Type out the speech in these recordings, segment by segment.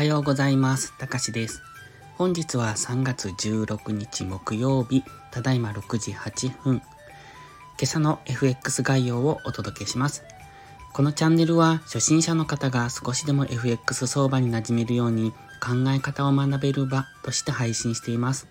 はようございます。たかしです。本日は3月16日木曜日、ただいま6時8分。今朝の FX 概要をお届けします。このチャンネルは初心者の方が少しでも FX 相場に馴染めるように考え方を学べる場として配信しています。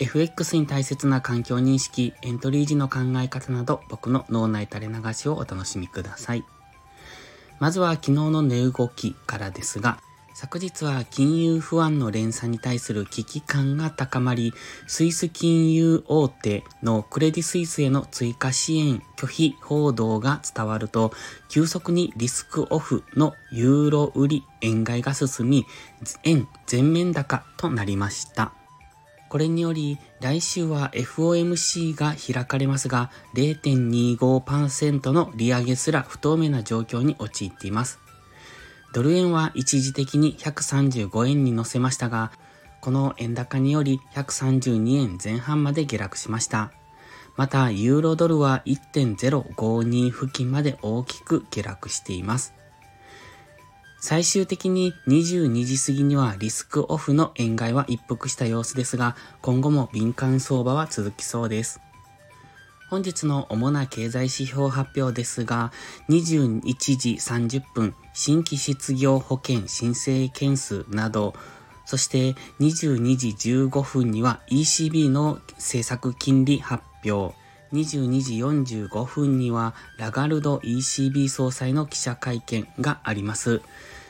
FX に大切な環境認識、エントリー時の考え方など僕の脳内垂れ流しをお楽しみください。まずは昨日の値動きからですが、昨日は金融不安の連鎖に対する危機感が高まり、スイス金融大手のクレディスイスへの追加支援拒否報道が伝わると、急速にリスクオフのユーロ売り円買いが進み、円全面高となりました。これにより、来週は FOMC が開かれますが、0.25%の利上げすら不透明な状況に陥っています。ドル円は一時的に135円に乗せましたが、この円高により132円前半まで下落しました。また、ユーロドルは1.052付近まで大きく下落しています。最終的に22時過ぎにはリスクオフの円買いは一服した様子ですが、今後も敏感相場は続きそうです。本日の主な経済指標発表ですが、21時30分、新規失業保険申請件数など、そして22時15分には ECB の政策金利発表、22時45分にはラガルド ECB 総裁の記者会見があります。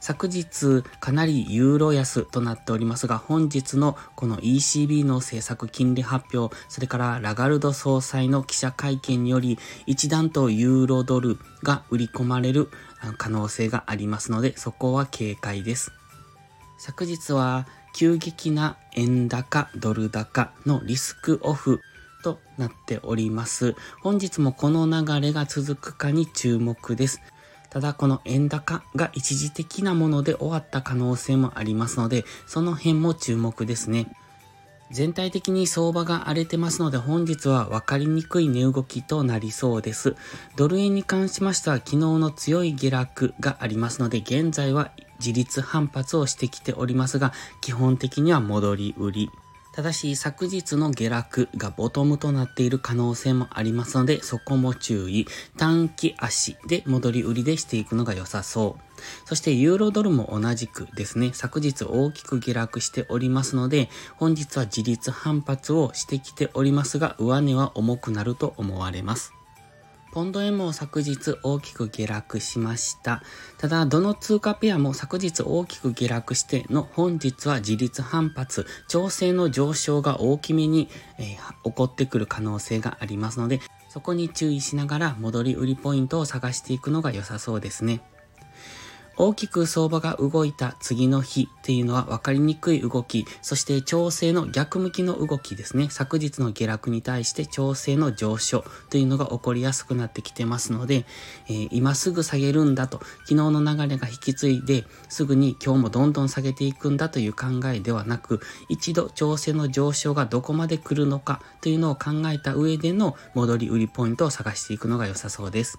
昨日かなりユーロ安となっておりますが、本日のこの ECB の政策金利発表、それからラガルド総裁の記者会見により、一段とユーロドルが売り込まれる可能性がありますので、そこは警戒です。昨日は急激な円高、ドル高のリスクオフとなっております。本日もこの流れが続くかに注目です。ただこの円高が一時的なもので終わった可能性もありますので、その辺も注目ですね。全体的に相場が荒れてますので本日は分かりにくい値動きとなりそうです。ドル円に関しましては昨日の強い下落がありますので現在は自立反発をしてきておりますが基本的には戻り売り。ただし昨日の下落がボトムとなっている可能性もありますのでそこも注意。短期足で戻り売りでしていくのが良さそう。そしてユーロドルも同じくですね、昨日大きく下落しておりますので、本日は自立反発をしてきておりますが、上値は重くなると思われます。ポンド円も昨日大きく下落しました。ただ、どの通貨ペアも昨日大きく下落しての本日は自立反発、調整の上昇が大きめに、えー、起こってくる可能性がありますので、そこに注意しながら戻り売りポイントを探していくのが良さそうですね。大きく相場が動いた次の日っていうのは分かりにくい動き、そして調整の逆向きの動きですね。昨日の下落に対して調整の上昇というのが起こりやすくなってきてますので、えー、今すぐ下げるんだと、昨日の流れが引き継いで、すぐに今日もどんどん下げていくんだという考えではなく、一度調整の上昇がどこまで来るのかというのを考えた上での戻り売りポイントを探していくのが良さそうです。